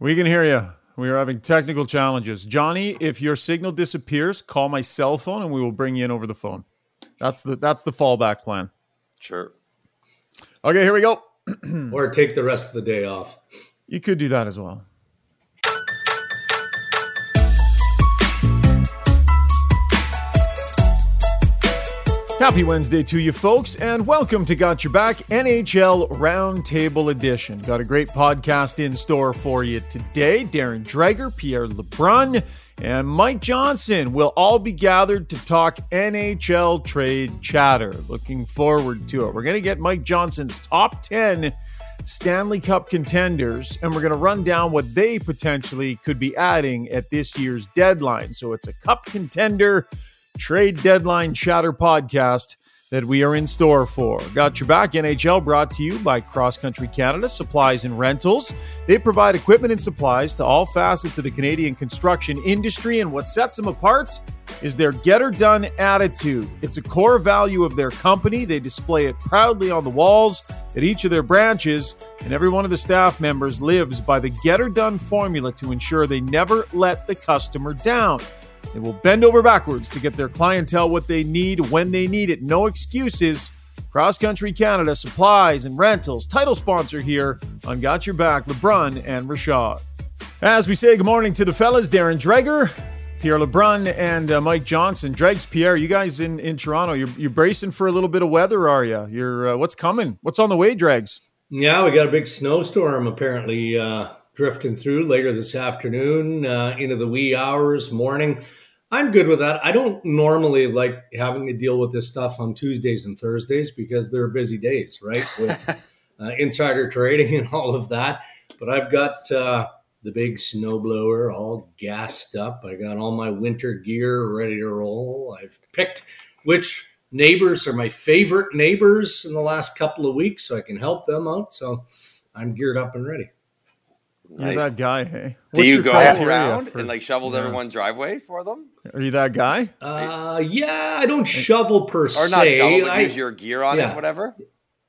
We can hear you. We are having technical challenges. Johnny, if your signal disappears, call my cell phone and we will bring you in over the phone. That's the that's the fallback plan. Sure. Okay, here we go. or take the rest of the day off. You could do that as well. Happy Wednesday to you folks, and welcome to Got Your Back NHL Roundtable Edition. Got a great podcast in store for you today. Darren Dreger, Pierre LeBrun, and Mike Johnson will all be gathered to talk NHL trade chatter. Looking forward to it. We're going to get Mike Johnson's top 10 Stanley Cup contenders, and we're going to run down what they potentially could be adding at this year's deadline. So it's a cup contender trade deadline chatter podcast that we are in store for. Got Your Back NHL brought to you by Cross Country Canada Supplies and Rentals. They provide equipment and supplies to all facets of the Canadian construction industry, and what sets them apart is their get her done attitude. It's a core value of their company. They display it proudly on the walls at each of their branches, and every one of the staff members lives by the get her done formula to ensure they never let the customer down. They will bend over backwards to get their clientele what they need when they need it. No excuses. Cross Country Canada supplies and rentals, title sponsor here on Got Your Back, LeBrun and Rashad. As we say good morning to the fellas, Darren Dreger, Pierre LeBrun, and uh, Mike Johnson. Dregs, Pierre, you guys in, in Toronto, you're, you're bracing for a little bit of weather, are you? You're uh, what's coming? What's on the way, Dregs? Yeah, we got a big snowstorm apparently uh, drifting through later this afternoon uh, into the wee hours, morning. I'm good with that. I don't normally like having to deal with this stuff on Tuesdays and Thursdays because they're busy days, right? With uh, insider trading and all of that. But I've got uh, the big snowblower all gassed up. I got all my winter gear ready to roll. I've picked which neighbors are my favorite neighbors in the last couple of weeks so I can help them out. So I'm geared up and ready. Nice. You're that guy, hey? Do you go around for, and like shovel yeah. everyone's driveway for them? Are you that guy? Uh, yeah, I don't shovel per or se. Or not shovel, but I, use your gear on yeah, it, whatever.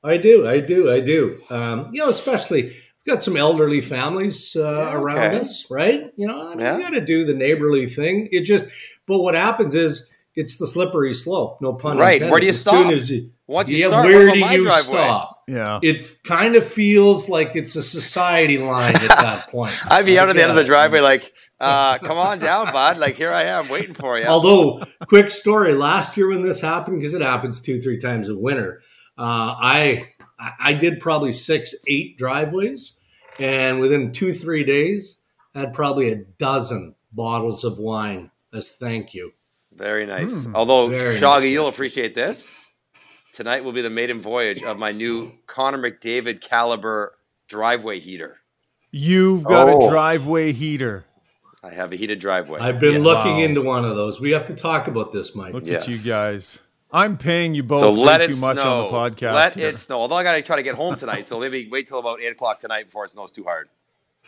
I do, I do, I do. Um, you know, especially we've got some elderly families uh, yeah, around okay. us, right? You know, I mean, yeah. you got to do the neighborly thing. It just, but what happens is it's the slippery slope. No pun right. intended. Where do you as stop? As you, Once you yeah, start, where do you driveway? stop? Yeah. It kind of feels like it's a society line at that point. I'd be out at the end of the driveway, like, uh, come on down, bud. Like, here I am waiting for you. Although, quick story last year when this happened, because it happens two, three times a winter, uh, I I did probably six, eight driveways, and within two, three days, had probably a dozen bottles of wine as thank you. Very nice. Mm, Although, very Shoggy, nice. you'll appreciate this. Tonight will be the maiden voyage of my new Connor McDavid caliber driveway heater. You've got oh. a driveway heater. I have a heated driveway. I've been yes. looking wow. into one of those. We have to talk about this, Mike. Look yes. at you guys. I'm paying you both so let it too much snow. on the podcast. Let here. it snow. Although I got to try to get home tonight, so maybe wait till about eight o'clock tonight before it snows too hard.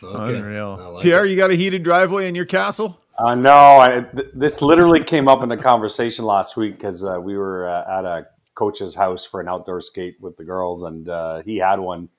Okay. Unreal. Like Pierre, it. you got a heated driveway in your castle? Uh, no, I, th- this literally came up in a conversation last week because uh, we were uh, at a coach's house for an outdoor skate with the girls, and uh, he had one.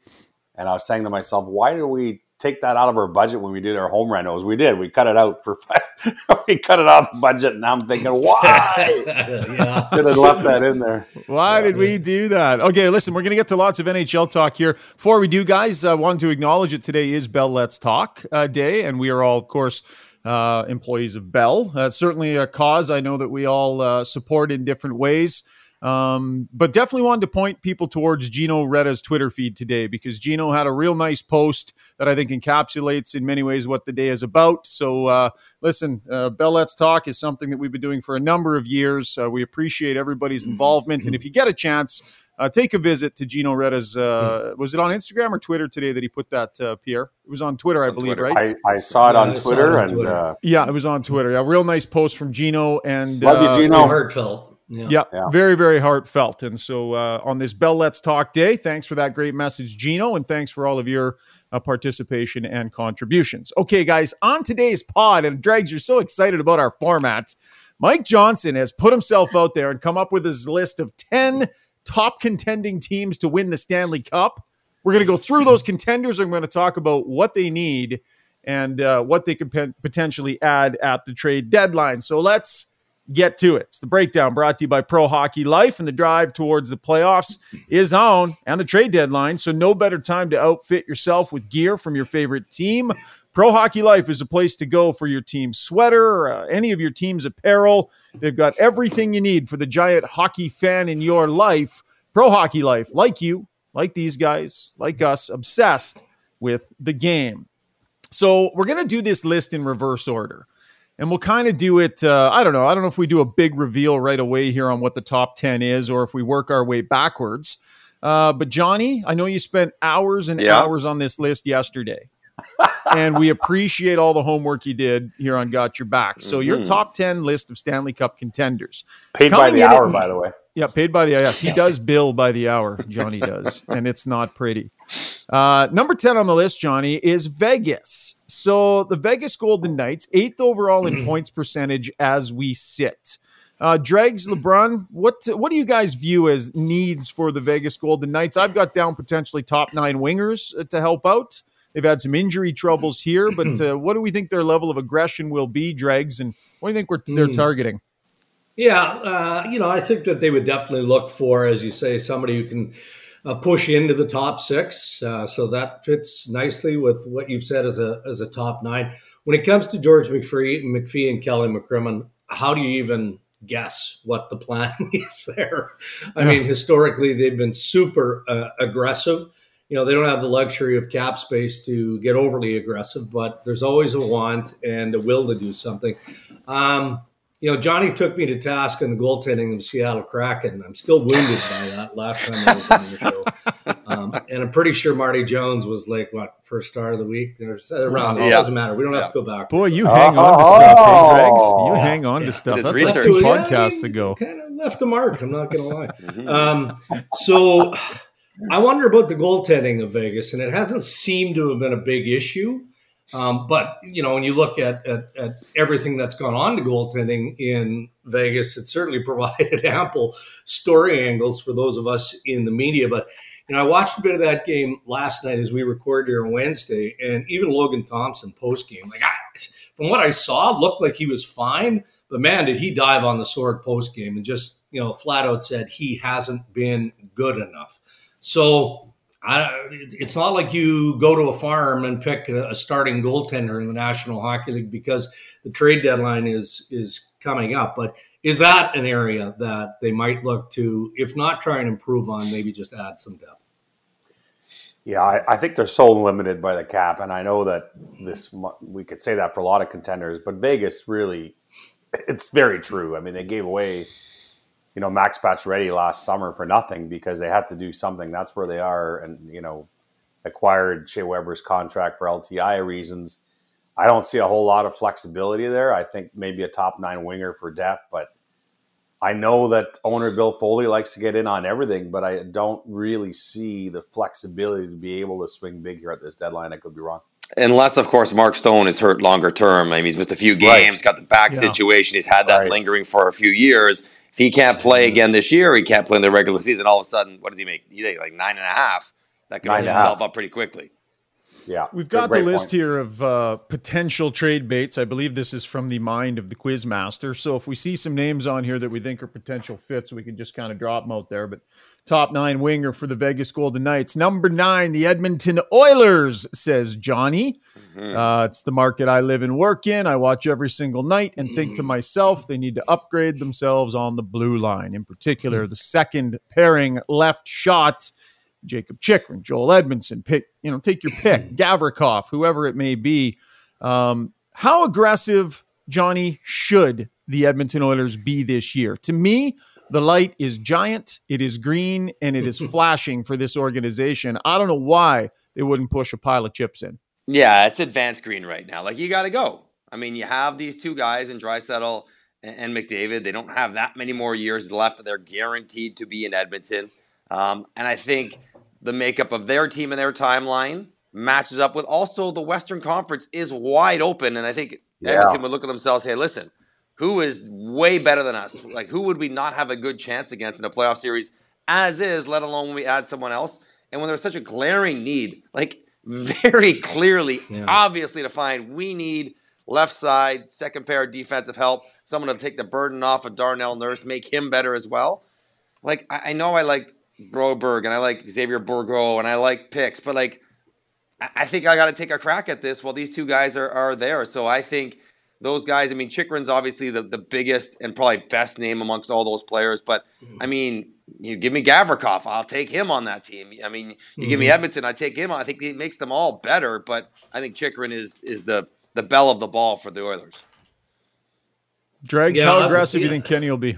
And I was saying to myself, why do we take that out of our budget when we did our home renos? We did. We cut it out for we cut it out of the budget, and I'm thinking, why? yeah. Should have left that in there. Why did we do that? Okay, listen, we're going to get to lots of NHL talk here. Before we do, guys, I uh, want to acknowledge that today is Bell Let's Talk uh, Day, and we are all, of course uh, employees of Bell. Uh, certainly a cause I know that we all uh, support in different ways. Um, but definitely wanted to point people towards Gino Reda's Twitter feed today because Gino had a real nice post that I think encapsulates in many ways what the day is about. So, uh, listen, uh, Bell Let's Talk is something that we've been doing for a number of years. Uh, we appreciate everybody's involvement. And if you get a chance, uh, take a visit to Gino Reda's. Uh, hmm. was it on Instagram or Twitter today that he put that, uh, Pierre? It was on Twitter, I on believe, Twitter. right? I, I, saw it on yeah, Twitter, it on Twitter. and uh, yeah, it was on Twitter. Yeah, real nice post from Gino and love you, uh, Gino. Heartfelt. Yeah. yeah. yeah, very, very heartfelt. And so uh, on this Bell Let's Talk Day, thanks for that great message, Gino, and thanks for all of your uh, participation and contributions. Okay, guys, on today's pod, and Dregs, you're so excited about our format. Mike Johnson has put himself out there and come up with his list of 10 top contending teams to win the Stanley Cup. We're going to go through those contenders. I'm going to talk about what they need. and uh, what they could pe- potentially add at the trade deadline. So let's get to it. It's the breakdown brought to you by Pro Hockey Life, and the drive towards the playoffs is on and the trade deadline. So, no better time to outfit yourself with gear from your favorite team. Pro Hockey Life is a place to go for your team's sweater or uh, any of your team's apparel. They've got everything you need for the giant hockey fan in your life. Pro Hockey Life, like you, like these guys, like us, obsessed with the game. So, we're going to do this list in reverse order and we'll kind of do it. Uh, I don't know. I don't know if we do a big reveal right away here on what the top 10 is or if we work our way backwards. Uh, but Johnny, I know you spent hours and yeah. hours on this list yesterday. and we appreciate all the homework you did here on Got Your Back. So, mm-hmm. your top 10 list of Stanley Cup contenders. Paid by the hour, by the way. Yeah, paid by the yes. He does bill by the hour, Johnny does, and it's not pretty. Uh, number 10 on the list, Johnny, is Vegas. So the Vegas Golden Knights, eighth overall in points percentage as we sit. Uh, Dregs, LeBrun, what what do you guys view as needs for the Vegas Golden Knights? I've got down potentially top nine wingers uh, to help out. They've had some injury troubles here, but uh, what do we think their level of aggression will be, Dregs, and what do you think we're, they're hmm. targeting? Yeah, uh, you know, I think that they would definitely look for, as you say, somebody who can uh, push into the top six. Uh, so that fits nicely with what you've said as a as a top nine. When it comes to George McPhee, McPhee and Kelly McCrimmon, how do you even guess what the plan is there? I yeah. mean, historically they've been super uh, aggressive. You know, they don't have the luxury of cap space to get overly aggressive, but there's always a want and a will to do something. Um, you know, Johnny took me to task on the goaltending of Seattle Kraken. I'm still wounded by that last time I was on the show. Um, and I'm pretty sure Marty Jones was like, what, first star of the week? There's around. Yeah. It doesn't matter. We don't yeah. have to go back. Boy, you hang on to stuff, hey, Dregs. You hang on to stuff. That's research. like two podcasts yeah, ago. Kind of left a mark. I'm not going to lie. Mm-hmm. um, so I wonder about the goaltending of Vegas, and it hasn't seemed to have been a big issue. Um, but you know, when you look at, at, at everything that's gone on to goaltending in Vegas, it certainly provided ample story angles for those of us in the media. But you know, I watched a bit of that game last night as we recorded here on Wednesday, and even Logan Thompson post game, like I, from what I saw, looked like he was fine. But man, did he dive on the sword post game and just you know flat out said he hasn't been good enough. So I, it's not like you go to a farm and pick a, starting goaltender in the National Hockey League because the trade deadline is is coming up. But is that an area that they might look to, if not try and improve on, maybe just add some depth? Yeah, I, I think they're so limited by the cap, and I know that this we could say that for a lot of contenders, but Vegas really, it's very true. I mean, they gave away you know Max Pacioretty last summer for nothing because they had to do something. That's where they are, and you know acquired Shea Weber's contract for LTI reasons. I don't see a whole lot of flexibility there. I think maybe a top nine winger for depth, but I know that owner Bill Foley likes to get in on everything, but I don't really see the flexibility to be able to swing big here at this deadline. I could be wrong. Unless, of course, Mark Stone is hurt longer term. I mean, he's missed a few games, right. got the back yeah. situation. He's had that right. lingering for a few years. If he can't play again this year, he can't play in the regular season. All of a sudden, what does he make? He makes like nine and a half. That could hold himself up pretty quickly. Yeah, we've got the list point. here of uh, potential trade baits. I believe this is from the mind of the quizmaster. So if we see some names on here that we think are potential fits, we can just kind of drop them out there. But top nine winger for the Vegas Golden Knights, number nine, the Edmonton Oilers, says Johnny. Mm-hmm. Uh, it's the market I live and work in. I watch every single night and think to myself, they need to upgrade themselves on the blue line, in particular the second pairing left shot Jakob Chychrun, Joel Edmondson, pick, you know, take your pick, Gavrikov, whoever it may be. Um, how aggressive, Johnny, should the Edmonton Oilers be this year? To me, the light is giant, it is green, and it is flashing for this organization. I don't know why they wouldn't push a pile of chips in. Yeah, it's advanced green right now. Like you got to go. I mean, you have these two guys in Draisaitl and, and McDavid. They don't have that many more years left. They're guaranteed to be in Edmonton. Um, and I think the makeup of their team and their timeline matches up with also the Western Conference is wide open. And I think yeah. Edmonton would look at themselves, hey, listen, who is way better than us? Like, who would we not have a good chance against in a playoff series as is, let alone when we add someone else? And when there's such a glaring need, like, very clearly, yeah. obviously defined. We need left side, second pair defensive help, someone to take the burden off of Darnell Nurse, make him better as well. Like I, I know I like Broberg and I like Xavier Bourgault and I like picks, but like I think I got to take a crack at this while these two guys are, are there. So I think those guys, I mean, Chychrun's obviously the, the biggest and probably best name amongst all those players. But mm-hmm. I mean, you give me Gavrikov, I'll take him on that team. I mean, you mm-hmm. give me mm-hmm. I take him. I think it makes them all better. But I think Chychrun is is the the bell of the ball for the Oilers. Dregs, yeah, how aggressive do yeah. you think Kenny will be?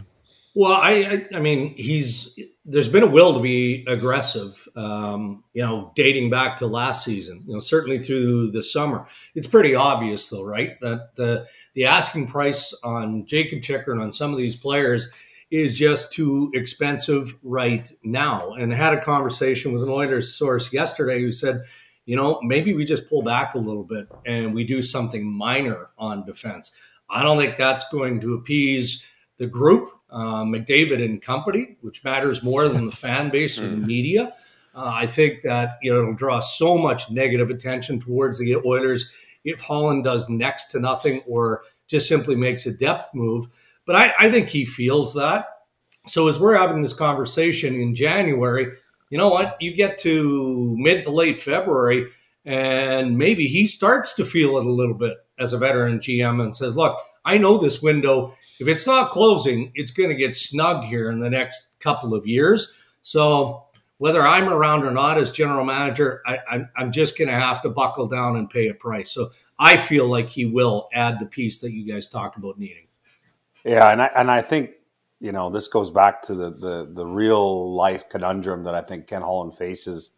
Well, I, I, I mean, he's there's been a will to be aggressive. Um, you know, dating back to last season. You know, certainly through the summer. It's pretty obvious, though, right? That the the asking price on Jakob Chychrun and on some of these players is just too expensive right now. And I had a conversation with an Oilers source yesterday who said, you know, maybe we just pull back a little bit and we do something minor on defense. I don't think that's going to appease the group uh, McDavid and company, which matters more than the fan base or the mm. media. Uh, I think that you know it'll draw so much negative attention towards the Oilers if Holland does next to nothing or just simply makes a depth move. But I, I think he feels that. So as we're having this conversation in January, you know what? You get to mid to late February, and maybe he starts to feel it a little bit as a veteran GM and says, "Look, I know this window if it's not closing, it's going to get snug here in the next couple of years. So whether I'm around or not as general manager, I, am just going to have to buckle down and pay a price. So I feel like he will add the piece that you guys talked about needing. Yeah, and I and I think you know this goes back to the the the real life conundrum that I think Ken Holland faces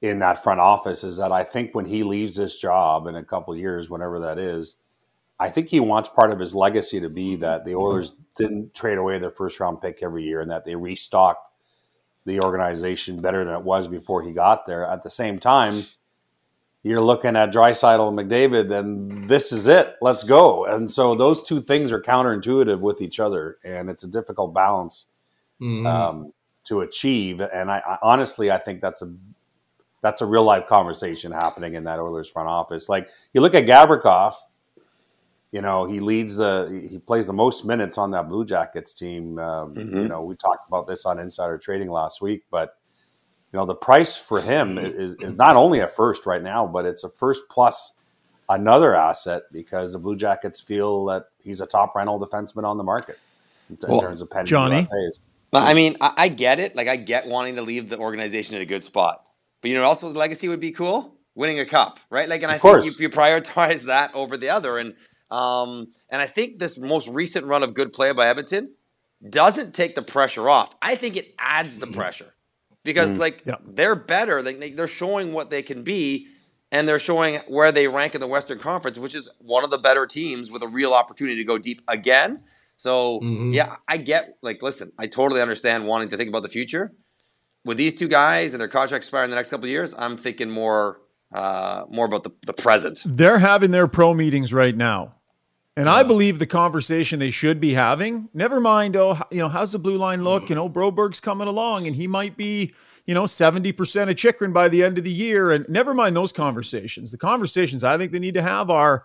in that front office is that I think when he leaves this job in a couple years, whenever that is, I think he wants part of his legacy to be that the Oilers didn't trade away their first round pick every year and that they restocked the organization better than it was before he got there. At the same time, you're looking at Draisaitl and McDavid, and this is it. Let's go. And so those two things are counterintuitive with each other, and it's a difficult balance mm-hmm. um, to achieve. And I, I, honestly, I think that's a that's a real life conversation happening in that Oilers front office. Like you look at Gavrikov you know, he leads the he plays the most minutes on that Blue Jackets team. Um, mm-hmm. You know, we talked about this on Insider Trading last week, but you know, the price for him is is not only a first right now, but it's a first plus another asset because the Blue Jackets feel that he's a top rental defenseman on the market in, well, terms of penny Johnny. I mean, I, I get it. Like, I get wanting to leave the organization in a good spot, but you know, also the legacy would be cool winning a cup, right? Like, and of I course. think you, you prioritize that over the other. And um, and I think this most recent run of good play by Edmonton doesn't take the pressure off. I think it adds the pressure because mm-hmm. like yeah. they're better. They, they're showing what they can be, and they're showing where they rank in the Western Conference, which is one of the better teams with a real opportunity to go deep again. So mm-hmm. yeah, I get like listen, I totally understand wanting to think about the future. With these two guys and their contracts expire in the next couple of years, I'm thinking more uh, more about the, the present. They're having their pro meetings right now. And I believe the conversation they should be having, never mind, oh, you know, how's the blue line look? You know, Broberg's coming along and he might be, you know, 70% of Chychrun by the end of the year. And never mind those conversations. The conversations I think they need to have are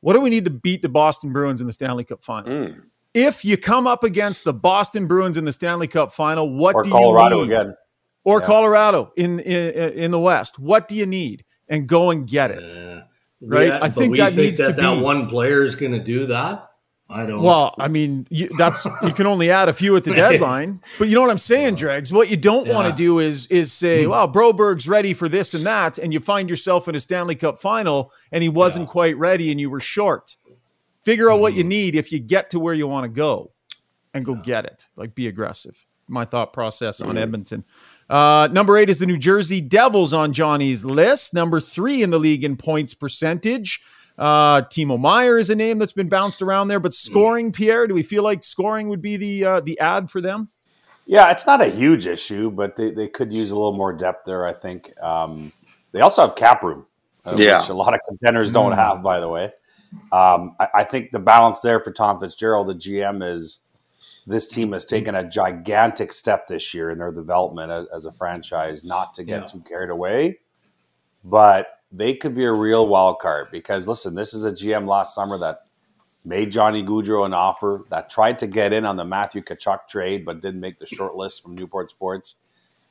what do we need to beat the Boston Bruins in the Stanley Cup final? Mm. If you come up against the Boston Bruins in the Stanley Cup final, what or do Colorado you need? again. Or yeah. Colorado in, in in the West. What do you need? And go and get it. Yeah right? Yeah, I think that think needs that to that be. one player is going to do that. I don't. Well, I mean, you, that's you can only add a few at the deadline, but you know what I'm saying, Dregs. What you don't yeah. want to do is is say, "Well, Broberg's ready for this and that," and you find yourself in a Stanley Cup final and he wasn't yeah. quite ready and you were short. Figure out mm what you mm-hmm. need if you get to where you want to go, and go yeah. get it. Like, be aggressive. My thought process on Edmonton. Uh, number eight is the New Jersey Devils on Johnny's list. Number three in the league in points percentage. Uh, Timo Meier is a name that's been bounced around there, but scoring, Pierre, do we feel like scoring would be the uh, the ad for them? Yeah, it's not a huge issue, but they, they could use a little more depth there. I think um, they also have cap room, uh, yeah. which a lot of contenders don't mm. have. By the way, um, I, I, think the balance there for Tom Fitzgerald, the GM, is this team has mm-hmm. taken a gigantic step this year in their development as, as a franchise, not to get yeah. too carried away but they could be a real wild card because listen, this is a GM last summer that made Johnny Gaudreau an offer that tried to get in on the Matthew Tkachuk trade, but didn't make the short list from Newport Sports.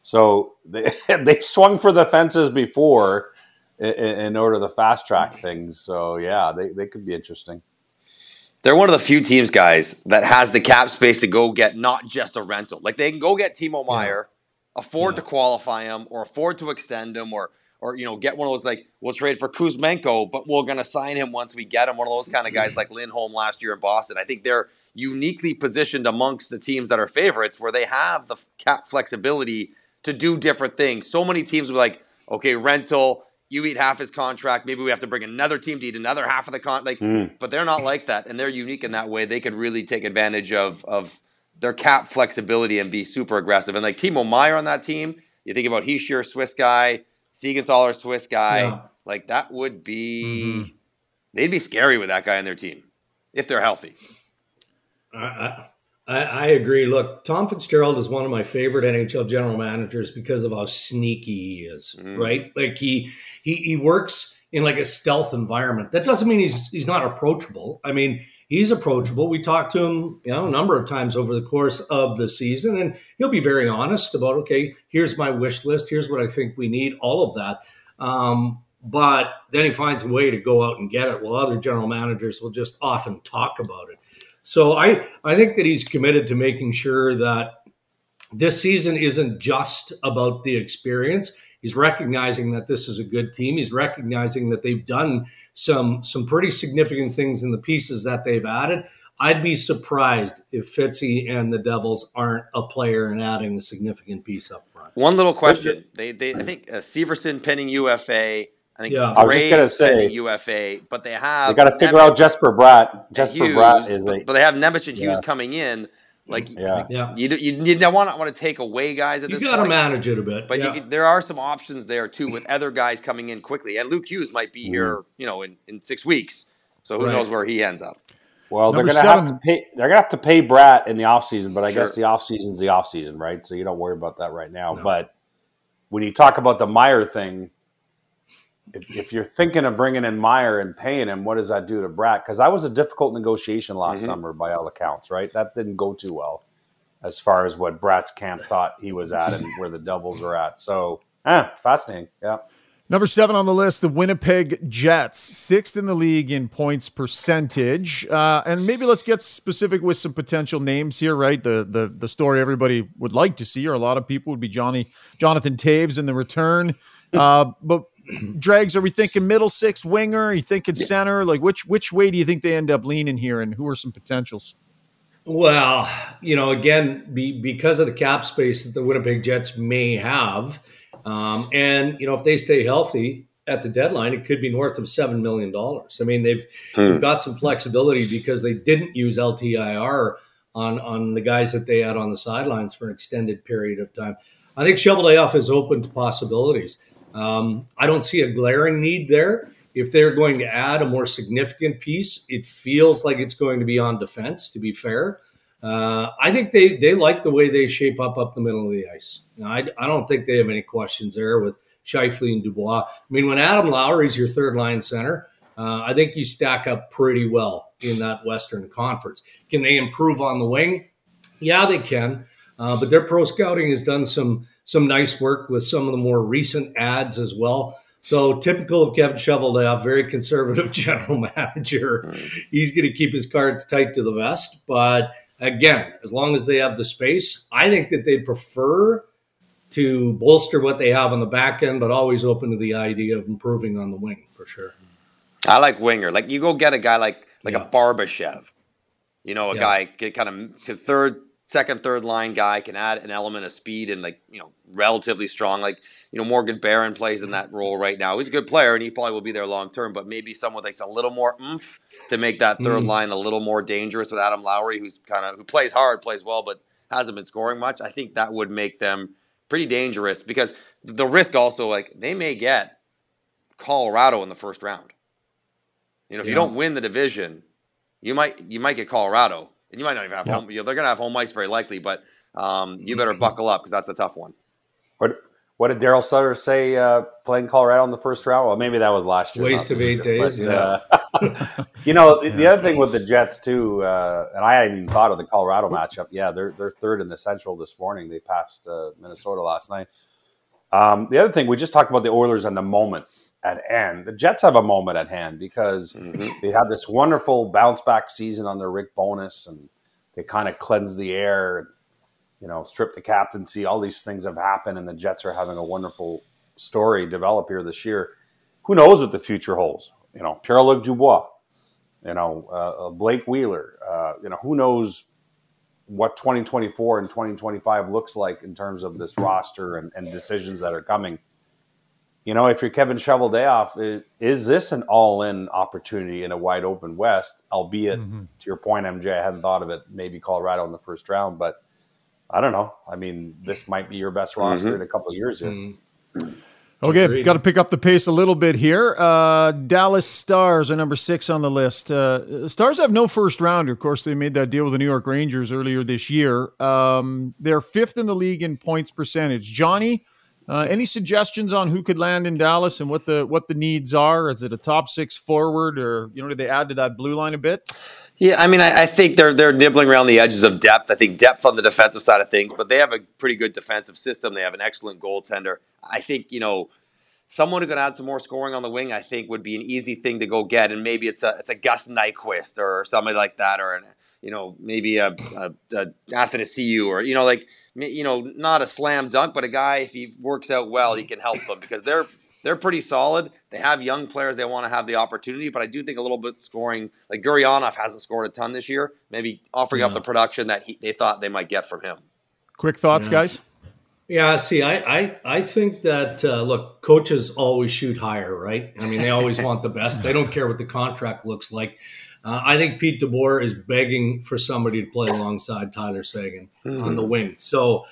So they they've swung for the fences before in, in order to fast track things. So yeah, they, they could be interesting. They're one of the few teams, guys, that has the cap space to go get not just a rental. Like they can go get Timo Meier, yeah. afford yeah. to qualify him, or afford to extend him, or or you know get one of those like we'll trade for Kuzmenko, but we're gonna sign him once we get him. One of those kind of guys like Lindholm last year in Boston. I think they're uniquely positioned amongst the teams that are favorites, where they have the cap flexibility to do different things. So many teams will be like, okay, rental you eat half his contract. Maybe we have to bring another team to eat another half of the con. Like, mm. but they're not like that, and they're unique in that way. They could really take advantage of of their cap flexibility and be super aggressive. And like Timo Meier on that team, you think about Hischier, Swiss guy, Siegenthaler, Swiss guy. Yeah. Like that would be, mm-hmm. they'd be scary with that guy on their team if they're healthy. I, I, I, agree. Look, Tom Fitzgerald is one of my favorite NHL general managers because of how sneaky he is. Mm. Right, like he he he works in like a stealth environment. That doesn't mean he's he's not approachable. I mean, he's approachable. We talked to him, you know, a number of times over the course of the season, and he'll be very honest about, okay, here's my wish list. Here's what I think we need. All of that. Um, but then he finds a way to go out and get it. While other general managers will just often talk about it. So I, I think that he's committed to making sure that this season isn't just about the experience. He's recognizing that this is a good team. He's recognizing that they've done some some pretty significant things in the pieces that they've added. I'd be surprised if Fitzy and the Devils aren't a player and adding a significant piece up front. One little question: They, they, I think uh, Severson pending UFA. I think yeah. I was just gonna say UFA, but they have they got to figure out Jesper Bratt. Jesper Hughes, Bratt is but, but, they have Nemec and Hughes yeah. coming in. Like, yeah, yeah. You, you, you don't want to want to take away guys at you this. You got to manage it a bit, but yeah. there are some options there too with other guys coming in quickly, and Luke Hughes might be mm. here, you know, in, in six weeks. So who right. knows where he ends up? Well, Number they're gonna have to pay. They're gonna have to pay Bratt in the offseason, but I sure. guess the offseason's the offseason, right? So you don't worry about that right now. No. But when you talk about the Meier thing, if, if, you're thinking of bringing in Meier and paying him, what does that do to Bratt? Because that was a difficult negotiation last mm-hmm. summer by all accounts, right? That didn't go too well as far as what Bratt's camp thought he was at and where the Devils were at. So, eh, fascinating. Yeah. Number seven on the list, the Winnipeg Jets, sixth in the league in points percentage. Uh, and maybe let's get specific with some potential names here, right? The the the story everybody would like to see, or a lot of people would be Johnny Jonathan Toews in the return. Uh, but Dregs, are we thinking middle six winger? Are you thinking yeah. center? Like which which way do you think they end up leaning here, and who are some potentials? Well, you know, again, be, because of the cap space that the Winnipeg Jets may have, um, and you know, if they stay healthy at the deadline, it could be north of seven million dollars. I mean, they've hmm. they've got some flexibility because they didn't use LTIR on on the guys that they had on the sidelines for an extended period of time. I think Cheveldayoff is open to possibilities. Um, I don't see a glaring need there. If they're going to add a more significant piece, it feels like it's going to be on defense. To be fair, uh, I think they they like the way they shape up up the middle of the ice. I, I don't think they have any questions there with Scheifele and Dubois. I mean, when Adam Lowry's your third line center, uh, I think you stack up pretty well in that Western Conference. Can they improve on the wing? Yeah, they can. Uh, but their pro scouting has done some some nice work with some of the more recent ads as well. So typical of Kevin Cheveldayoff, very conservative general manager. Hmm. He's going to keep his cards tight to the vest. But again, as long as they have the space, I think that they'd prefer to bolster what they have on the back end, but always open to the idea of improving on the wing for sure. I like winger. Like you go get a guy like like yeah. a Barbashev. You know, a yeah. guy get kind of third second, third line guy can add an element of speed and like you know relatively strong. Like you know Morgan Barron plays in that role right now. He's a good player and he probably will be there long term. But maybe someone takes a little more oomph to make that third mm. line a little more dangerous with Adam Lowry, who's kind of who plays hard, plays well, but hasn't been scoring much. I think that would make them pretty dangerous because the risk also like they may get Colorado in the first round. You know, if yeah. you don't win the division, you might you might get Colorado and you might not even have home. You know, they're going to have home ice very likely, but um, you better buckle up because that's a tough one. What what did Daryl Sutter say uh, playing Colorado in the first round? Well, maybe that was last year. Waste of eight year, days. But, yeah. Uh, you know, the, yeah. the, other thing with the Jets too, uh, and I hadn't even thought of the Colorado matchup. Yeah, they're they're third in the Central this morning. They passed uh, Minnesota last night. Um, the other thing we just talked about the Oilers and the moment at hand. The Jets have a moment at hand because mm-hmm. they had this wonderful bounce back season under Rick Bowness and they kind of cleansed the air and, you know, strip the captaincy. All these things have happened, and the Jets are having a wonderful story develop here this year. Who knows what the future holds? You know, Pierre Luc Dubois, you know, uh, uh, Blake Wheeler. Uh, you know, who knows what 2024 and 2025 looks like in terms of this roster and, and decisions that are coming. You know, if you're Kevin Cheveldayoff, is this an all-in opportunity in a wide open West? Albeit, mm-hmm. to your point, MJ, I hadn't thought of it. Maybe Colorado in the first round, but I don't know. I mean, this might be your best roster mm-hmm. in a couple of years here. Mm-hmm. Okay, got to pick up the pace a little bit here. Uh, Dallas Stars are number six on the list. Uh, Stars have no first rounder. Of course, they made that deal with the New York Rangers earlier this year. Um, they're fifth in the league in points percentage. Johnny, uh, any suggestions on who could land in Dallas and what the what the needs are? Is it a top six forward, or you know, did they add to that blue line a bit? Yeah, I mean, I, I, think they're they're nibbling around the edges of depth. I think depth on the defensive side of things, but they have a pretty good defensive system. They have an excellent goaltender. I think you know someone who could add some more scoring on the wing. I think would be an easy thing to go get, and maybe it's a it's a Gus Nyquist or somebody like that, or an, you know maybe a, a, a Athanasiu or you know like you know not a slam dunk, but a guy if he works out well, he can help them because they're they're pretty solid. They have young players. They want to have the opportunity, but I do think a little bit scoring, like Gurianov hasn't scored a ton this year. Maybe offering yeah. up the production that he, they thought they might get from him. Quick thoughts, yeah. guys. Yeah, see, I I, I think that uh, look, coaches always shoot higher, right? I mean, they always want the best. They don't care what the contract looks like. Uh, I think Pete DeBoer is begging for somebody to play alongside Tyler Seguin mm-hmm. on the wing. So,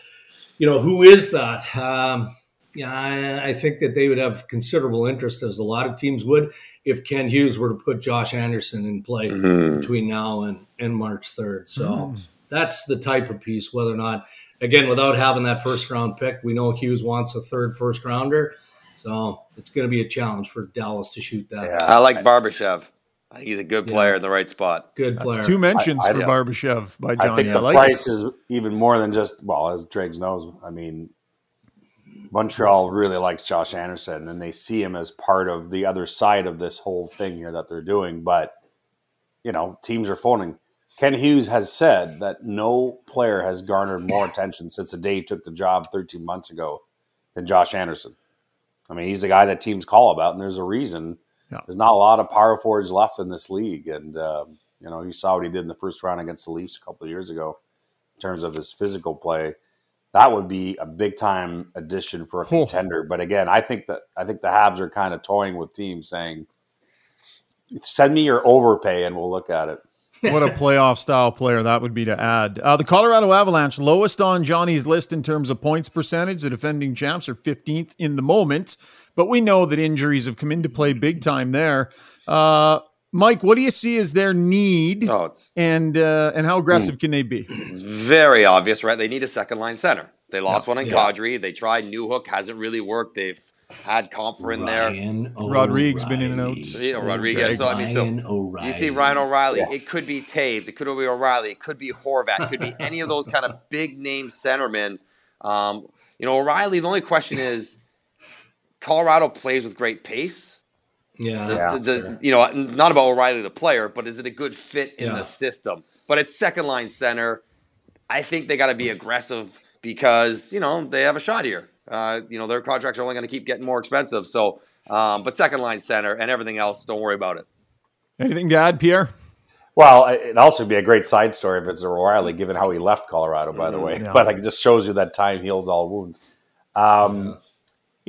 you know, who is that? Um, yeah, I, I, think that they would have considerable interest, as a lot of teams would, if Kent Hughes were to put Josh Anderson in play mm-hmm. between now and, and March 3rd. So mm. that's the type of piece, whether or not, again, without having that first round pick, we know Hughes wants a third first rounder. So it's going to be a challenge for Dallas to shoot that. Yeah. I like Barbashev. I think he's a good player yeah. in the right spot. Good player. That's two mentions I, I, for yeah. Barbashev by Johnny. I think the I like price it. is even more than just well, as Dregs knows. I mean, Montreal really likes Josh Anderson and they see him as part of the other side of this whole thing here that they're doing. But, you know, teams are phoning. Kent Hughes has said that no player has garnered more attention since the day he took the job 13 months ago than Josh Anderson. I mean, he's the guy that teams call about, and there's a reason. Yeah. There's not a lot of power forwards left in this league. And, um, you know, you saw what he did in the first round against the Leafs a couple of years ago in terms of his physical play that would be a big time addition for a contender. But again, I think that I think the Habs are kind of toying with teams saying, "Send me your overpay and we'll look at it." what a playoff style player that would be to add. Uh, the Colorado Avalanche, lowest on Johnny's list in terms of points percentage. The defending champs are 15th in the moment, but we know that injuries have come into play big time there. Uh, Mike, what do you see as their need? Oh, and uh, and how aggressive mm, can they be? It's very obvious, right? They need a second line center. They lost yeah, one in yeah. Kadri. They tried Newhook, hasn't really worked. They've had Compher in there. Rodrigues been in and out. You know, Rodrigues. So I mean, so O'Reilly. you see Ryan O'Reilly. Yeah. It could be Toews. It could be O'Reilly. It could be Horvat. It could be any of those kind of big name centermen. Um, you know, O'Reilly. The only question is, Colorado plays with great pace. Yeah, the, yeah the, the, you know, not about O'Reilly the player, but is it a good fit in yeah. the system? But it's second line center. I think they got to be aggressive because you know they have a shot here. Uh, you know their contracts are only going to keep getting more expensive. So, um, but second line center and everything else, don't worry about it. Anything to add, Pierre? Well, it'd also be a great side story if it's O'Reilly, given how he left Colorado, by mm-hmm. the way. Yeah. But it just shows you that time heals all wounds. Um,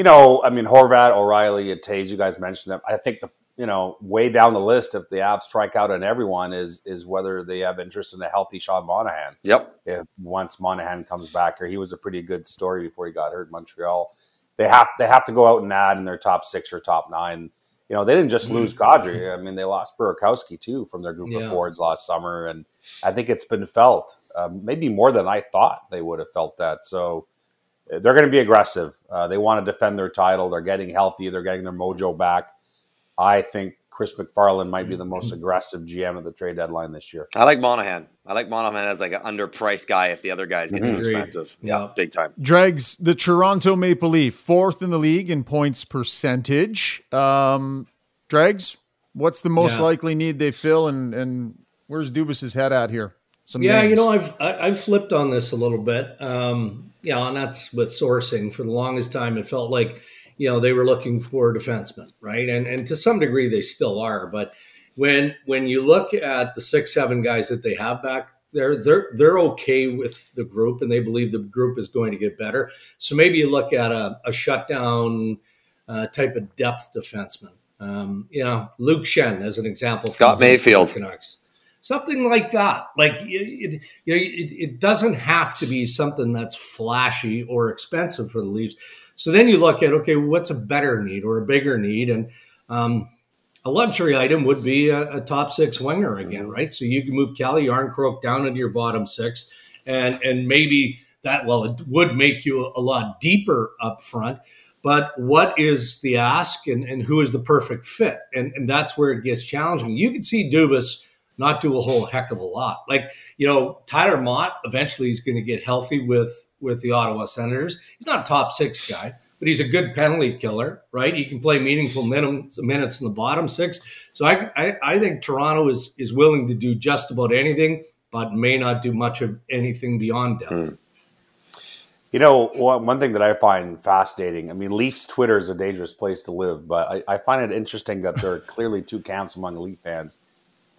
you know, I mean, Horvat, O'Reilly, and Toews, you guys mentioned them. I think the you know way down the list if the Avs strike out on everyone is is whether they have interest in a healthy Sean Monahan. Yep. If once Monahan comes back, or he was a pretty good story before he got hurt in Montreal. They have they have to go out and add in their top six or top nine. You know, they didn't just lose Kadri. I mean, they lost Burakovsky too from their group yeah. of forwards last summer, and I think it's been felt um, maybe more than I thought they would have felt that. So they're going to be aggressive. Uh, they want to defend their title. They're getting healthy. They're getting their mojo back. I think Chris MacFarland might be the most aggressive GM at the trade deadline this year. I like Monahan. I like Monahan as like an underpriced guy if the other guys get mm-hmm. too expensive. Yeah. yeah, big time. Dregs the Toronto Maple Leaf, fourth in the league in points percentage. Um, Dregs, what's the most yeah. likely need they fill, and and where's Dubas's head at here? Some yeah, names. you know, I've I, have flipped on this a little bit. Um, yeah, and that's with sourcing. For the longest time, it felt like you know they were looking for defensemen, right? And and to some degree, they still are. But when when you look at the six seven guys that they have back there, they're they're okay with the group, and they believe the group is going to get better. So maybe you look at a, a shutdown uh, type of depth defenseman. Um, you know, Luke Schenn as an example. Scott Mayfield. Canucks something like that. Like it, you know, it, it doesn't have to be something that's flashy or expensive for the Leafs. So then you look at okay, what's a better need or a bigger need, and um, a luxury item would be a, a, top six winger again, right? So you can move Calle Jarnkrok down into your bottom six, and and maybe that well, it would make you a lot deeper up front. But what is the ask, and, and who is the perfect fit? And and that's where it gets challenging. You can see Dubas not do a whole heck of a lot. Like, you know, Tyler Motte eventually is going to get healthy with with the Ottawa Senators. He's not a top six guy, but he's a good penalty killer, right? He can play meaningful minutes, minutes in the bottom six. So I, I, I think Toronto is is willing to do just about anything, but may not do much of anything beyond depth. Hmm. You know, one thing that I find fascinating, I mean, Leafs Twitter is a dangerous place to live, but I, I find it interesting that there are clearly two camps among Leaf fans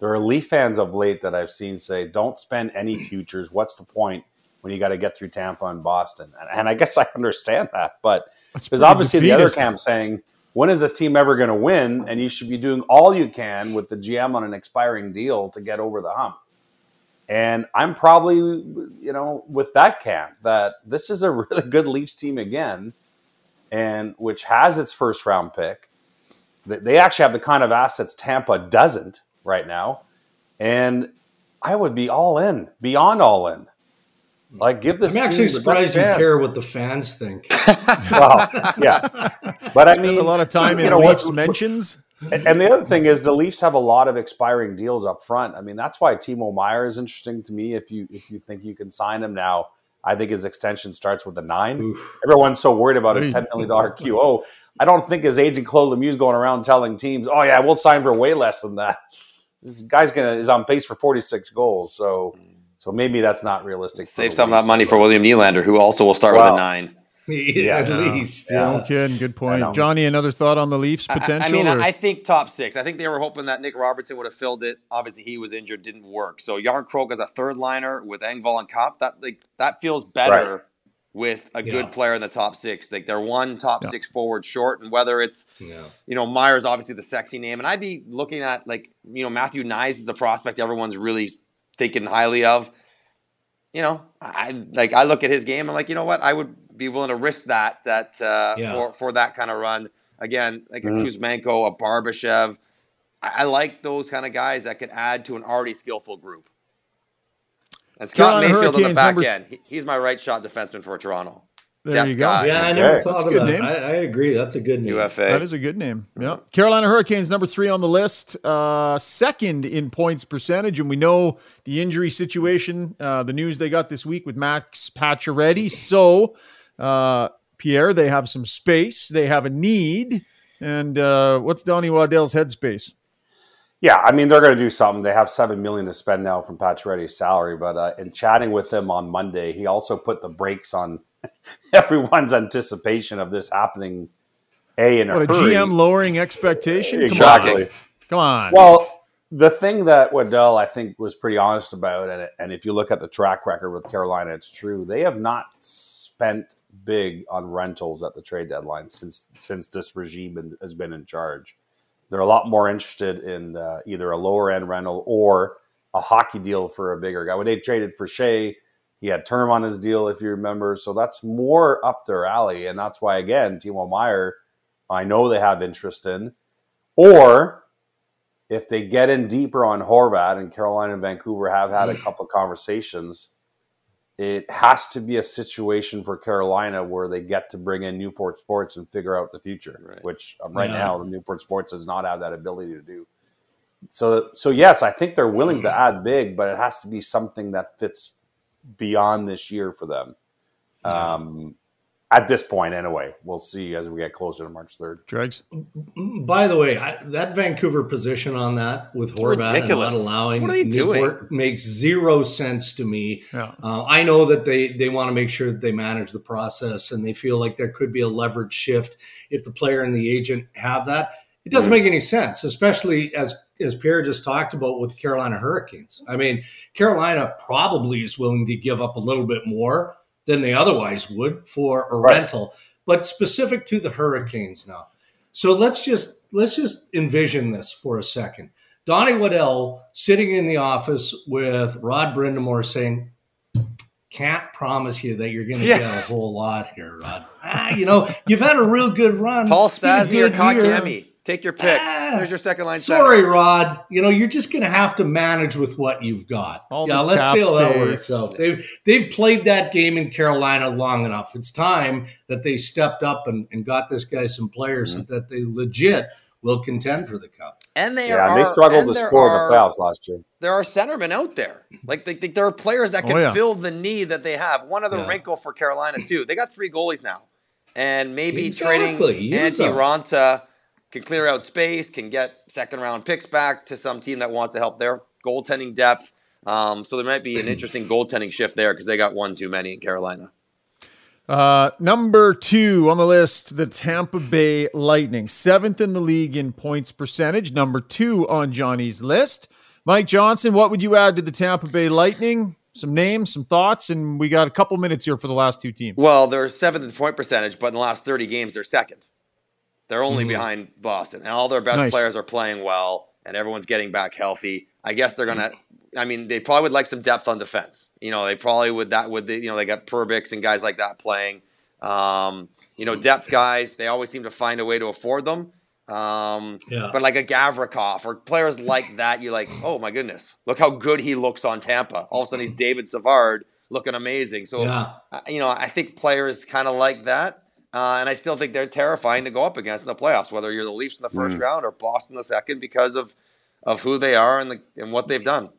there are Leaf fans of late that I've seen say, "Don't spend any futures. What's the point when you got to get through Tampa and Boston?" And, and I guess I understand that, but there's obviously defeatist. the other camp saying, "When is this team ever going to win?" And you should be doing all you can with the GM on an expiring deal to get over the hump. And I'm probably, you know, with that camp that this is a really good Leafs team again, and which has its first round pick. They actually have the kind of assets Tampa doesn't right now, and I would be all in, beyond all in. Like, give this. I'm actually surprised you care what the fans think. well, yeah, but I mean, a lot of time in know, Leafs what, mentions. And the other thing is, the Leafs have a lot of expiring deals up front. I mean, that's why Timo Meier is interesting to me. If you if you think you can sign him now, I think his extension starts with a nine. Oof. Everyone's so worried about his ten million dollar QO. I don't think his agent Claude Lemieux is going around telling teams, "Oh yeah, we'll sign for way less than that." This guy's gonna is on pace for 46 goals. So so maybe that's not realistic. Save some of that money for William Nylander, who also will start well, with a nine. yeah, at least. Yeah. No kidding. Good point. Johnny, another thought on the Leafs potential? I, I mean, or? I think top six. I think they were hoping that Nick Robertson would have filled it. Obviously, he was injured, didn't work. So Jarnkrok as a third liner with Engvall and Copp, that like that feels better. Right with a yeah. good player in the top six. Like they're one top yeah. six forward short, and whether it's yeah. you know Meier's obviously the sexy name, and I'd be looking at like you know Matthew Knies is a prospect everyone's really thinking highly of. You know, I like I look at his game and like you know what I would be willing to risk that that uh, for for that kind of run again like mm-hmm. a Kuzmenko, a Barbashev. I, I like those kind of guys that could add to an already skillful group. And Scott Carolina Mayfield on the back number... end. he's my right shot defenseman for Toronto. There Depth you go. Guy. Yeah, I never okay. thought That's of that. I, I, agree. That's a good name. UFA. That is a good name. Yeah. Carolina Hurricanes, number three on the list, uh, second in points percentage. And we know the injury situation, uh, the news they got this week with Max Pacioretty. So, uh, Pierre, they have some space. They have a need. And uh, what's Donnie Waddell's headspace? Yeah, I mean they're going to do something. They have seven million to spend now from Pacioretty's salary, but uh, in chatting with him on Monday, he also put the brakes on everyone's anticipation of this happening. A in a, what, a GM lowering expectation. Exactly. Come on. Well, the thing that Waddell I think was pretty honest about, and, and if you look at the track record with Carolina, it's true. They have not spent big on rentals at the trade deadline since since this regime has been in charge. They're a lot more interested in uh, either a lower end rental or a hockey deal for a bigger guy. When they traded for Skjei, he had term on his deal, if you remember. So that's more up their alley. And that's why, again, Timo Meier, I know they have interest in. Or if they get in deeper on Horvat and Carolina and Vancouver have had a couple of conversations, it has to be a situation for Carolina where they get to bring in Newport Sports and figure out the future, Right. which um, right Yeah. now the Newport Sports does not have that ability to do. So, so yes, I think they're willing to add big, but it has to be something that fits beyond this year for them. Um, at this point, anyway, we'll see as we get closer to March third. Dregs. By the way, I, that Vancouver position on that with Horvat and not ridiculous. allowing What are they doing? Newport makes zero sense to me. Yeah. Uh, I know that they they want to make sure that they manage the process and they feel like there could be a leverage shift if the player and the agent have that. It doesn't make any sense, especially as as Pierre just talked about with the Carolina Hurricanes. I mean, Carolina probably is willing to give up a little bit more than they otherwise would for a Right. rental, but specific to the Hurricanes now. So let's just let's just envision this for a second. Donnie Waddell sitting in the office with Rod Brind'Amour saying, "Can't promise you that you're going to Yeah. get a whole lot here, Rod. Ah, you know, you've had a real good run. Paul Stastny or year. Kakemi. Take your pick. Ah, There's your second line. Sorry, center. Rod. You know, you're just going to have to manage with what you've got. All yeah, let's see how that works out. They've they've played that game in Carolina long enough. It's time that they stepped up and, and got this guy some players Mm-hmm. so that they legit will contend for the cup. And they Yeah, are. they struggled and to score are- in the playoffs last year. there are centermen out there. Like they, they- there are players that can Oh, yeah. fill the need that they have. One other Yeah. wrinkle for Carolina too. They got three goalies now, and maybe Exactly. trading Use Antti them. Raanta can clear out space, can get second round picks back to some team that wants to help their goaltending depth. Um, so there might be an interesting goaltending shift there because they got one too many in Carolina. Uh, number two on the list, the Tampa Bay Lightning, seventh in the league in points percentage. Number two on Johnny's list. Mike Johnson, what would you add to the Tampa Bay Lightning? Some names, some thoughts, and we got a couple minutes here for the last two teams. Well, they're seventh in point percentage, but in the last 30 games, they're second. They're only Mhm. behind Boston, and all their best Nice. players are playing well, and everyone's getting back healthy. I guess they're gonna. I mean, they probably would like some depth on defense. You know, they probably would that would the, you know they got Perbix and guys like that playing. Um, you know, depth guys. They always seem to find a way to afford them. Um, Yeah. but like a Gavrikov or players like that, you're like, oh my goodness, look how good he looks on Tampa. All of a sudden, he's David Savard looking amazing. So yeah. you know, I think players kind of like that. Uh, and I still think they're terrifying to go up against in the playoffs, whether you're the Leafs in the first round or Boston in the second, because of of who they are and the and what they've done.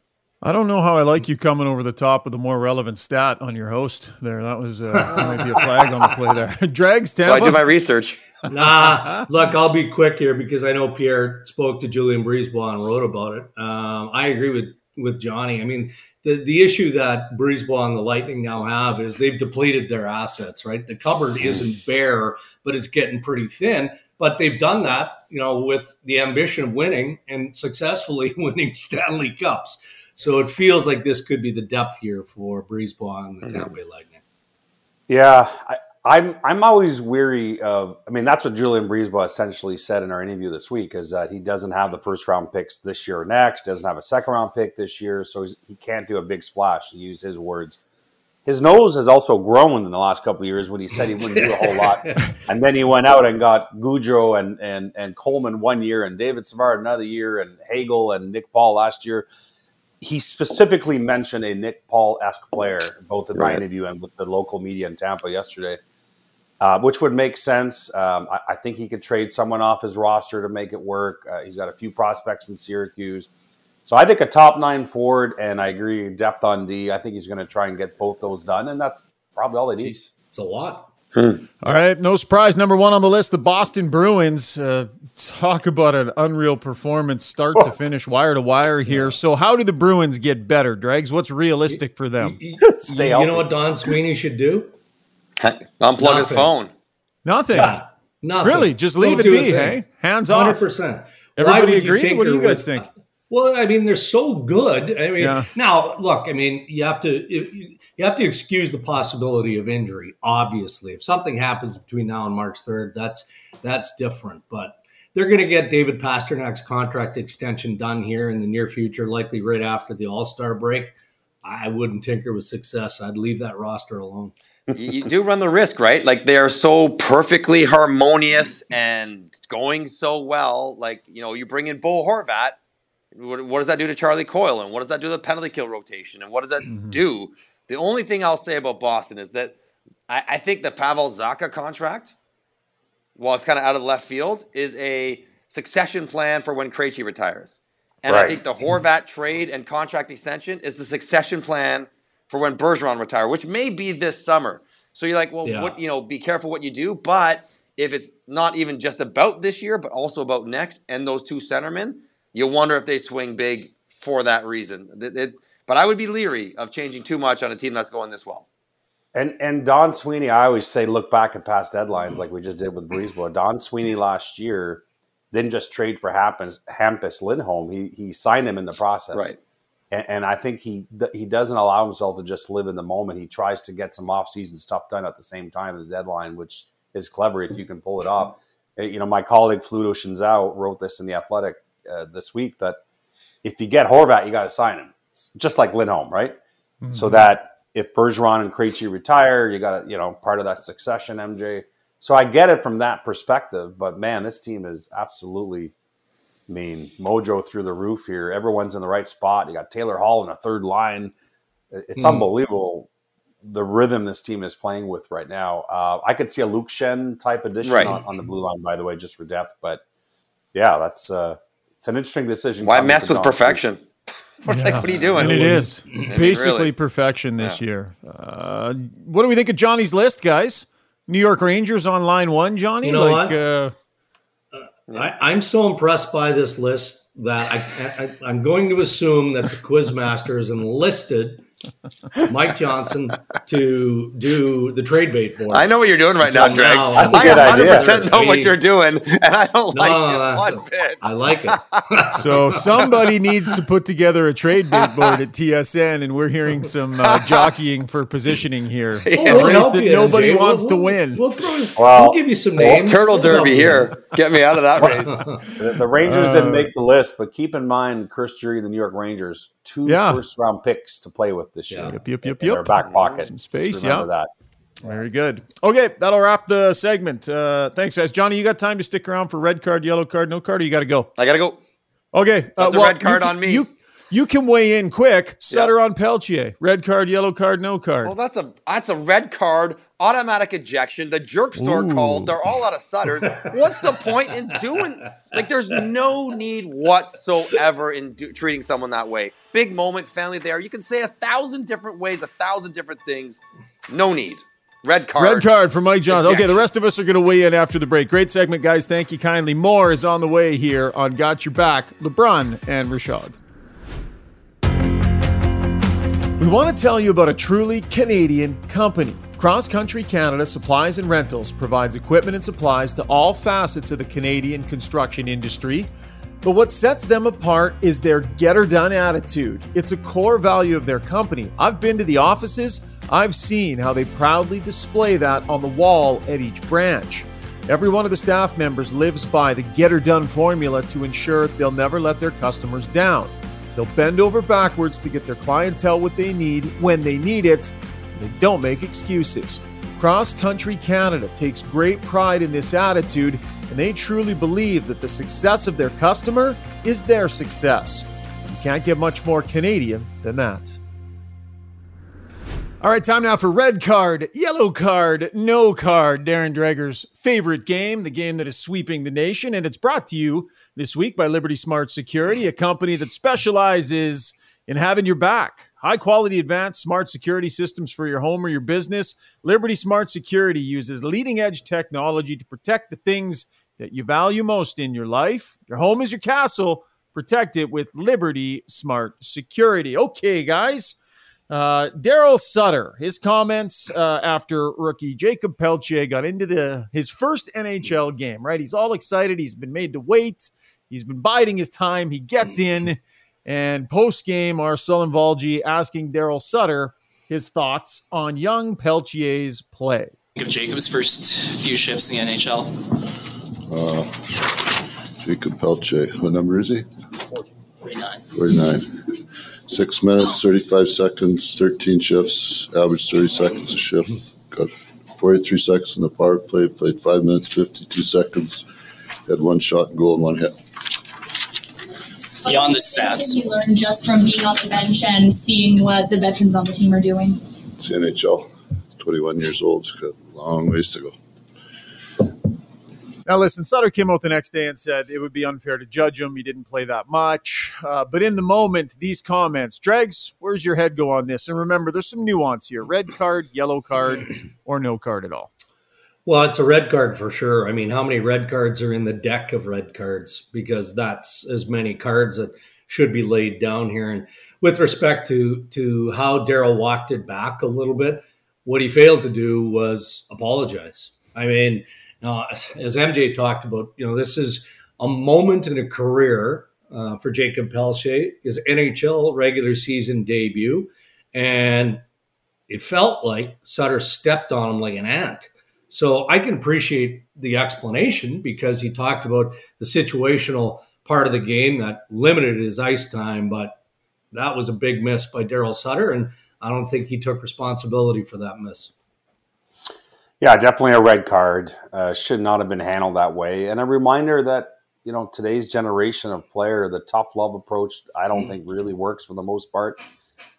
I don't know how I like you coming over the top with a more relevant stat on your host there. That was uh, that might be a flag on the play there. Dregs, So I do my research. nah, look, I'll be quick here because I know Pierre spoke to Julian Brisebois and wrote about it. Um, I agree with with Johnny. I mean, the the issue that Brisebois and the Lightning now have is they've depleted their assets. Right, the cupboard isn't bare, but it's getting pretty thin. But they've done that, you know, with the ambition of winning and successfully winning Stanley Cups. So it feels like this could be the depth here for Brisebois and the Mhm. Tampa Bay Lightning. Yeah, I, I'm I'm always weary of. I mean, that's what Julian Brisebois essentially said in our interview this week is that he doesn't have the first round picks this year or next, doesn't have a second round pick this year, so he's, he can't do a big splash. To use his words, his nose has also grown in the last couple of years when he said he wouldn't do a whole lot, and then he went out and got Goodrow and and and Coleman one year, and David Savard another year, and Hagel and Nick Paul last year. He specifically mentioned a Nick Paul esque player, both in my Right. interview and with the local media in Tampa yesterday, uh, which would make sense. Um, I, I think he could trade someone off his roster to make it work. Uh, he's got a few prospects in Syracuse. So I think a top nine forward, and I agree, depth on D. I think he's going to try and get both those done, and that's probably all they need. It's a lot. All right, no surprise. Number one on the list, the Boston Bruins. Uh, talk about an unreal performance, start to finish, wire to wire here. So, how do the Bruins get better, Dregs? What's realistic for them? You, Stay you healthy. know what Don Sweeney should do? Unplug his phone. Nothing. Yeah, nothing. Really, just Don't leave it be. thing. Hey, hands Hundred off. percent. Everybody agree? What do you guys think? Well, I mean, they're so good. I mean, Yeah. now look. I mean, you have to you you have to excuse the possibility of injury. Obviously, if something happens between now and March third, that's that's different. But they're going to get David Pastrnak's contract extension done here in the near future, likely right after the All Star break. I wouldn't tinker with success. I'd leave that roster alone. You, do run the risk, right? Like they are so perfectly harmonious and going so well. Like you know, you bring in Bo Horvat. What, what does that do to Charlie Coyle? And what does that do to the penalty kill rotation? And what does that mm-hmm. do The only thing I'll say about Boston is that I, I think the Pavel Zacha contract, while it's kind of out of left field, is a succession plan for when Krejci retires. And right. I think the Horvat trade and contract extension is the succession plan for when Bergeron retire, which may be this summer. So you're like, well, yeah. what you know, be careful what you do. But if it's not even just about this year, but also about next, and those two centermen, you wonder if they swing big for that reason. It, it, but I would be leery of changing too much on a team that's going this well. And and Don Sweeney, I always say look back at past deadlines like we just did with Brisebois. Don Sweeney last year didn't just trade for Hampus, Hampus Lindholm. He he signed him in the process. Right. And, and I think he he doesn't allow himself to just live in the moment. He tries to get some off-season stuff done at the same time as the deadline, which is clever if you can pull it off. You know, my colleague Fluto Shinzawa wrote this in the Athletic uh, this week that if you get Horvat, you got to sign him, just like Lindholm, right? Mm-hmm. So that if Bergeron and Krejci retire, you got to, you know, part of that succession, MJ. So I get it from that perspective, but man, this team is absolutely, I mean, mojo through the roof here. Everyone's in the right spot. You got Taylor Hall in a third line. It's mm. unbelievable the rhythm this team is playing with right now. Uh, I could see a Luke Schenn type addition right. on, on, the blue line, by the way, just for depth. But yeah, that's uh, it's an interesting decision. Why mess with perfection? yeah. like, what are you doing? And it is basically really. perfection this yeah. year. Uh, what do we think of Johnny's list, guys? New York Rangers on line one, Johnny. You know like, what? Uh, I, am still impressed by this list that I, I, I'm going to assume that the Quizmaster has enlisted Mike Johnson to do the trade bait board. I know what you're doing right now, Dregs. That's a good I 100% idea. know what you're doing, and I don't no, like it one bit. I like it. so somebody needs to put together a trade bait board at TSN, and we're hearing some uh, jockeying for positioning here. Yeah. We'll, race that you, nobody MJ. wants we'll, to win. We'll, throw, well, we'll give you some names. Well, Turtle Derby here. Get me out of that race. the, the, Rangers uh, didn't make the list, but keep in mind, Chris Drury, the New York Rangers, two yeah. first round picks to play with this year. Yep, yep, yep, yep. Their back pocket. Some space. Yeah. That. Very good. Okay, that'll wrap the segment. Uh, thanks, guys. Johnny, you got time to stick around for red card, yellow card, no card, or you got to go? I got to go. Okay. Uh, That's uh, well, a red card on me. You, you can weigh in quick. Sutter yep. on Pelletier. Red card, yellow card, no card. Well, that's a that's a red card, automatic ejection. The jerk store Ooh. called. They're all out of Sutters. What's the point in doing? Like, there's no need whatsoever in do, treating someone that way. Big moment, family there. You can say a thousand different ways, a thousand different things. No need. Red card. Red card for Mike Johnson. Okay, the rest of us are going to weigh in after the break. Great segment, guys. Thank you kindly. More is on the way here on Got Your Back. LeBrun and Rishaug. We want to tell you about a truly Canadian company. Cross Country Canada Supplies and Rentals provides equipment and supplies to all facets of the Canadian construction industry. But what sets them apart is their get her done attitude. It's a core value of their company. I've been to the offices, I've seen how they proudly display that on the wall at each branch. Every one of the staff members lives by the get her done formula to ensure they'll never let their customers down. They'll bend over backwards to get their clientele what they need when they need it. Don't make excuses. Cross Country Canada takes great pride in this attitude, and they truly believe that the success of their customer is their success. You can't get much more Canadian than that. All right, time now for red card, yellow card, no card. Darren Dreger's favorite game, the game that is sweeping the nation. And it's brought to you this week by Liberty Smart Security, a company that specializes in having your back. High quality advanced smart security systems for your home or your business. Liberty Smart Security uses leading edge technology to protect the things that you value most in your life. Your home is your castle. Protect it with Liberty Smart Security. Okay, guys. Uh, Daryl Sutter, his comments uh, after rookie Jakob Pelletier got into the his first NHL game. Right, he's all excited. He's been made to wait. He's been biding his time. He gets in, and post game, Marcel Valji asking Daryl Sutter his thoughts on young Pelletier's play. Of Jakob's first few shifts in the NHL. Uh, Jakob Pelletier, what number is he? 49. 49. Six minutes, 35 seconds, 13 shifts, average 30 seconds a shift. Got 43 seconds in the power play, played five minutes, 52 seconds, had one shot and goal and one hit. Beyond the stats. What you learn just from being on the bench and seeing what the veterans on the team are doing? It's NHL. 21 years old. Got a long ways to go. Now, listen, Sutter came out the next day and said it would be unfair to judge him. He didn't play that much. Uh, but in the moment, these comments, Dregs, where's your head go on this? And remember, there's some nuance here red card, yellow card, or no card at all. Well, it's a red card for sure. I mean, how many red cards are in the deck of red cards? Because that's as many cards that should be laid down here. And with respect to to how Daryl walked it back a little bit, what he failed to do was apologize. I mean, as MJ talked about, you know, this is a moment in a career uh, for Jakob Pelletier, his NHL regular season debut, and it felt like Sutter stepped on him like an ant. So I can appreciate the explanation because he talked about the situational part of the game that limited his ice time, but that was a big miss by Daryl Sutter, and I don't think he took responsibility for that miss. Yeah, definitely a red card. Uh, should not have been handled that way. And a reminder that, you know, today's generation of player, the tough love approach, I don't think really works for the most part.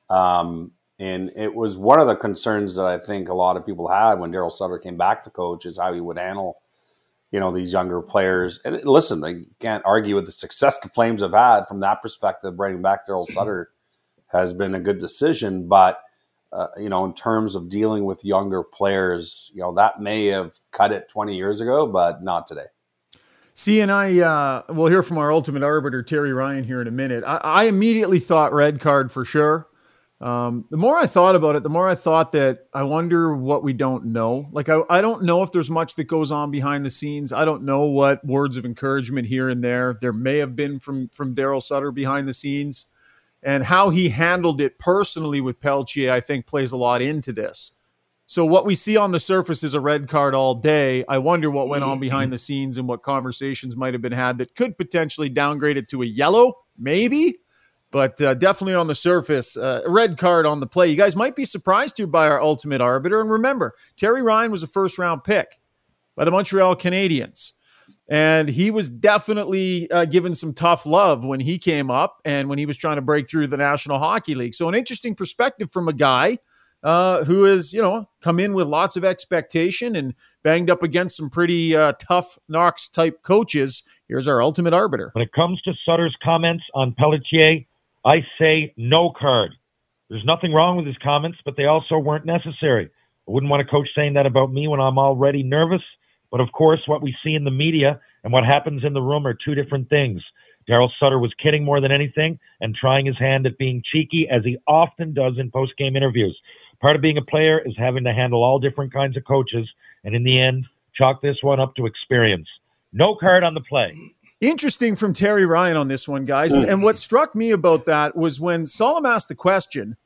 Um, and it was one of the concerns that I think a lot of people had when Daryl Sutter came back to coach is how he would handle, you know, these younger players. And listen, they can't argue with the success the Flames have had from that perspective. Bringing back Daryl Sutter has been a good decision, but uh, you know, in terms of dealing with younger players, you know, that may have cut it 20 years ago, but not today. See, and I, uh, we'll hear from our ultimate arbiter, Terry Ryan, here in a minute. I, I immediately thought red card for sure. Um, the more I thought about it, the more I thought that I wonder what we don't know. Like, I, I don't know if there's much that goes on behind the scenes. I don't know what words of encouragement here and there there may have been from from Daryl Sutter behind the scenes and how he handled it personally with Pelletier, I think plays a lot into this. So what we see on the surface is a red card all day. I wonder what went on behind the scenes and what conversations might have been had that could potentially downgrade it to a yellow, maybe. But uh, definitely on the surface, uh, red card on the play. You guys might be surprised to by our ultimate arbiter. And remember, Terry Ryan was a first round pick by the Montreal Canadiens. And he was definitely uh, given some tough love when he came up and when he was trying to break through the National Hockey League. So, an interesting perspective from a guy uh, who has, you know, come in with lots of expectation and banged up against some pretty uh, tough Knox type coaches. Here's our ultimate arbiter. When it comes to Sutter's comments on Pelletier, I say no card. There's nothing wrong with his comments, but they also weren't necessary. I wouldn't want a coach saying that about me when I'm already nervous but of course, what we see in the media and what happens in the room are two different things. Daryl Sutter was kidding more than anything and trying his hand at being cheeky, as he often does in post game interviews. Part of being a player is having to handle all different kinds of coaches, and in the end, chalk this one up to experience. No card on the play. Interesting from Terry Ryan on this one, guys. And, and what struck me about that was when Salim asked the question,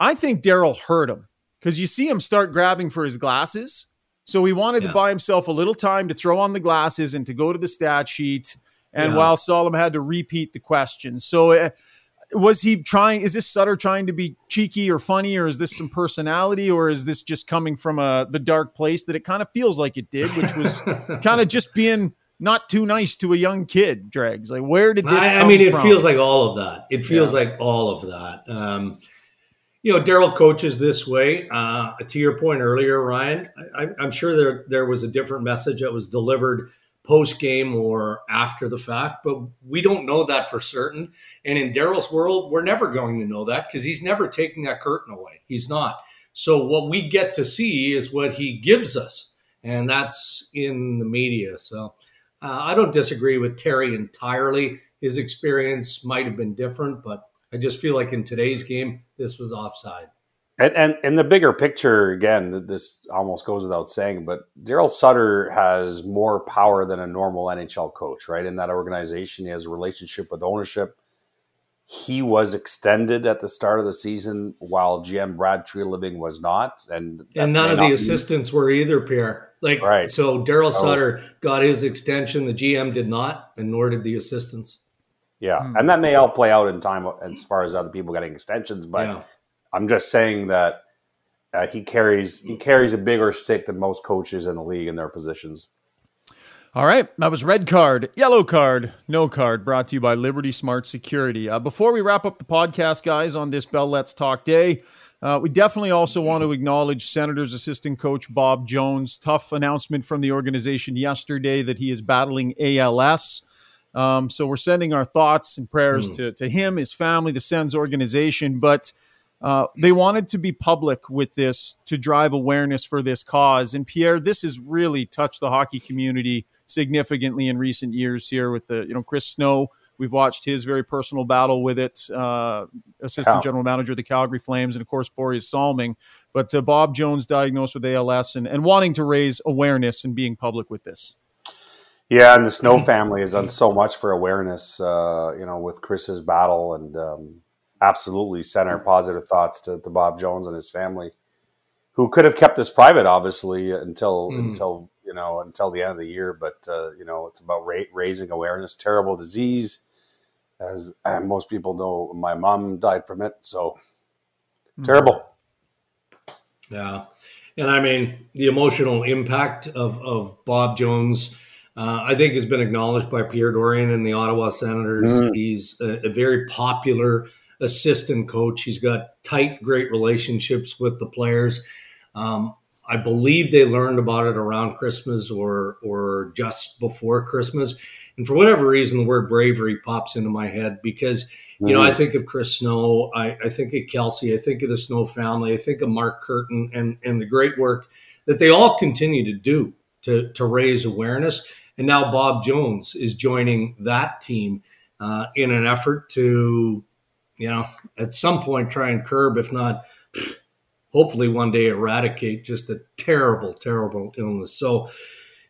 I think Daryl heard him because you see him start grabbing for his glasses so he wanted yeah. to buy himself a little time to throw on the glasses and to go to the stat sheet. And yeah. while Solomon had to repeat the question. So uh, was he trying? Is this Sutter trying to be cheeky or funny, or is this some personality, or is this just coming from a uh, the dark place that it kind of feels like it did, which was kind of just being not too nice to a young kid? Dregs like where did this? I, I mean, it from? feels like all of that. It feels yeah. like all of that. Um, you know, Daryl coaches this way. Uh, to your point earlier, Ryan, I, am sure there there was a different message that was delivered post game or after the fact, but we don't know that for certain. And in Daryl's world, we're never going to know that because he's never taking that curtain away. He's not. So what we get to see is what he gives us, and that's in the media. So uh, I don't disagree with Terry entirely. His experience might have been different, but I just feel like in today's game, this was offside. And, and in the bigger picture, again, this almost goes without saying, but Daryl Sutter has more power than a normal NHL coach, right? In that organization, he has a relationship with ownership. He was extended at the start of the season, while GM Brad Treliving was not, and and none of the assistants were either. Pierre, like right. So Daryl Sutter got his extension. The GM did not, and nor did the assistants. Yeah, mm. and that may all play out in time as far as other people getting extensions. But yeah. I'm just saying that uh, he carries he carries a bigger stick than most coaches in the league in their positions. All right, that was red card, yellow card, no card, brought to you by Liberty Smart Security. Uh, before we wrap up the podcast, guys, on this Bell Let's Talk Day, uh, we definitely also want to acknowledge Senators assistant coach Bob Jones. Tough announcement from the organization yesterday that he is battling ALS. Um, so we're sending our thoughts and prayers mm. to, to him, his family, the Sens organization. But uh, they wanted to be public with this to drive awareness for this cause. And Pierre, this has really touched the hockey community significantly in recent years here with the, you know, Chris Snow. We've watched his very personal battle with it, uh, assistant general manager of the Calgary Flames, and of course, Borje Salming. But uh, Bob Jones diagnosed with ALS and, and wanting to raise awareness and being public with this. Yeah, and the Snow family has done so much for awareness, uh, you know, with Chris's battle and, um, absolutely send our positive thoughts to, to Bob Jones and his family, who could have kept this private, obviously, until mm. until you know until the end of the year. But uh, you know, it's about ra- raising awareness. Terrible disease, as most people know. My mom died from it, so mm. terrible. Yeah, and I mean the emotional impact of of Bob Jones. Uh, I think has been acknowledged by Pierre Dorion and the Ottawa Senators. Mm. He's a, a very popular assistant coach. He's got tight, great relationships with the players. Um, I believe they learned about it around Christmas or or just before Christmas. And for whatever reason, the word bravery pops into my head because you know I think of Chris Snow, I, I think of Kelsey, I think of the Snow family, I think of Mark Curtin and and the great work that they all continue to do to to raise awareness. And now Bob Jones is joining that team uh, in an effort to you know, at some point try and curb, if not, hopefully one day eradicate just a terrible, terrible illness. So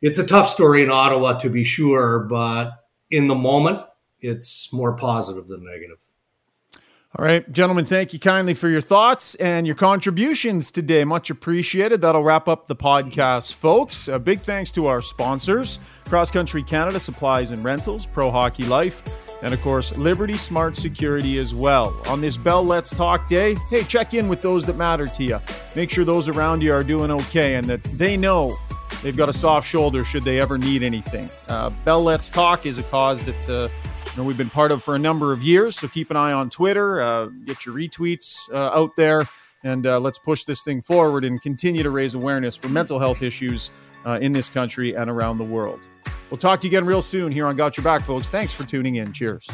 it's a tough story in Ottawa to be sure, but in the moment, it's more positive than negative. All right, gentlemen, thank you kindly for your thoughts and your contributions today. Much appreciated. That'll wrap up the podcast, folks. A big thanks to our sponsors Cross Country Canada Supplies and Rentals, Pro Hockey Life and of course, Liberty Smart Security as well. On this Bell Let's Talk Day, hey, check in with those that matter to you. Make sure those around you are doing okay and that they know they've got a soft shoulder should they ever need anything. Uh, Bell Let's Talk is a cause that uh, you know, we've been part of for a number of years, so keep an eye on Twitter, uh, get your retweets uh, out there, and uh, let's push this thing forward and continue to raise awareness for mental health issues uh, in this country and around the world. We'll talk to you again real soon here on Got Your Back, folks. Thanks for tuning in. Cheers.